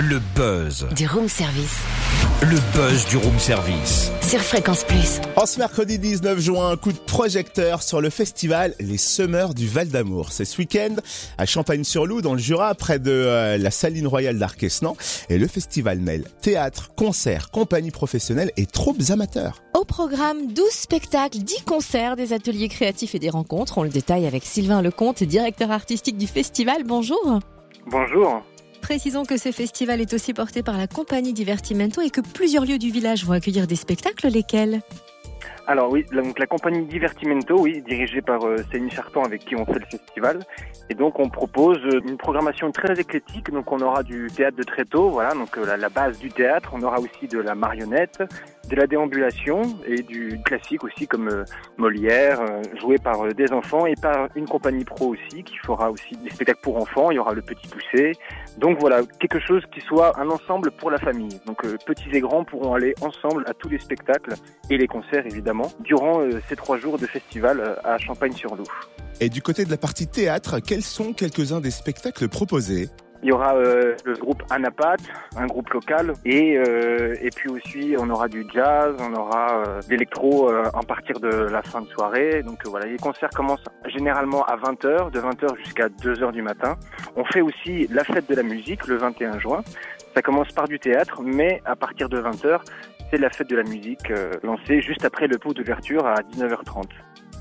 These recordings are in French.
Le buzz. Du room service. Le buzz du room service. Sur Fréquence Plus. En ce mercredi 19 juin, un coup de projecteur sur le festival Les Semeurs du Val d'Amour. C'est ce week-end à Champagne-sur-Loup, dans le Jura, près de euh, la Saline Royale d'Arquesnan. Et le festival mêle théâtre, concerts, compagnies professionnelles et troupes amateurs. Au programme, 12 spectacles, 10 concerts, des ateliers créatifs et des rencontres. On le détaille avec Sylvain Lecomte, directeur artistique du festival. Bonjour. Bonjour. Précisons que ce festival est aussi porté par la compagnie Divertimento et que plusieurs lieux du village vont accueillir des spectacles, lesquels Alors oui, donc la compagnie Divertimento, oui, dirigée par euh, Céline Charton avec qui on fait le festival. Et donc on propose euh, une programmation très éclectique. Donc on aura du théâtre de tréteau, voilà, donc euh, la base du théâtre. On aura aussi de la marionnette, de la déambulation et du classique aussi comme euh, Molière, euh, joué par euh, des enfants et par une compagnie pro aussi qui fera aussi des spectacles pour enfants. Il y aura le Petit Poussé. Donc voilà, quelque chose qui soit un ensemble pour la famille. Donc petits et grands pourront aller ensemble à tous les spectacles et les concerts évidemment durant ces trois jours de festival à Champagne-sur-Loup. Et du côté de la partie théâtre, quels sont quelques-uns des spectacles proposés? Il y aura euh, le groupe Anapat, un groupe local, et euh, et puis aussi on aura du jazz, on aura euh, l'électro euh, à partir de la fin de soirée. Donc euh, voilà, les concerts commencent généralement à 20h, de 20h jusqu'à 2h du matin. On fait aussi la fête de la musique le 21 juin. Ça commence par du théâtre, mais à partir de 20h, c'est la fête de la musique euh, lancée juste après le pot d'ouverture à 19h30.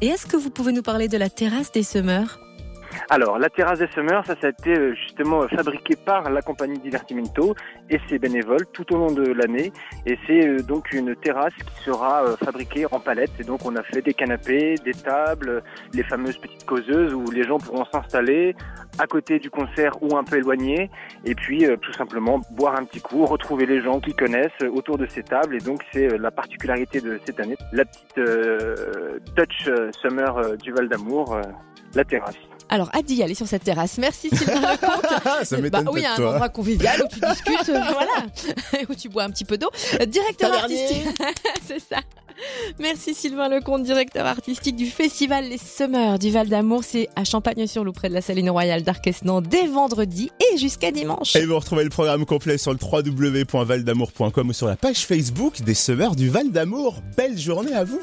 Et est-ce que vous pouvez nous parler de la terrasse des semeurs? Alors, la terrasse des semeurs, ça, ça a été euh, justement fabriqué par la compagnie Divertimento et ses bénévoles tout au long de l'année. Et c'est euh, donc une terrasse qui sera euh, fabriquée en palettes. Et donc, on a fait des canapés, des tables, les fameuses petites causeuses où les gens pourront s'installer à côté du concert ou un peu éloigné. Et puis, tout simplement, boire un petit coup, retrouver les gens qui connaissent autour de ces tables. Et donc, c'est la particularité de cette année, la petite euh, touch summer du Val d'Amour, la terrasse. Alors, d'y aller sur cette terrasse. Merci Sylvain Lecomte. Ça m'étonne Bah oui, un toi. endroit convivial où tu discutes, euh, voilà, où tu bois un petit peu d'eau. Directeur artistique, c'est ça. Merci Sylvain Lecomte, directeur artistique du festival Les Semeurs du Val d'Amour. C'est à Champagne-sur-Loup, près de la Saline Royale d'Arquesnan, dès vendredi et jusqu'à dimanche. Et vous retrouvez le programme complet sur le www.valdamour.com ou sur la page Facebook des Semeurs du Val d'Amour. Belle journée à vous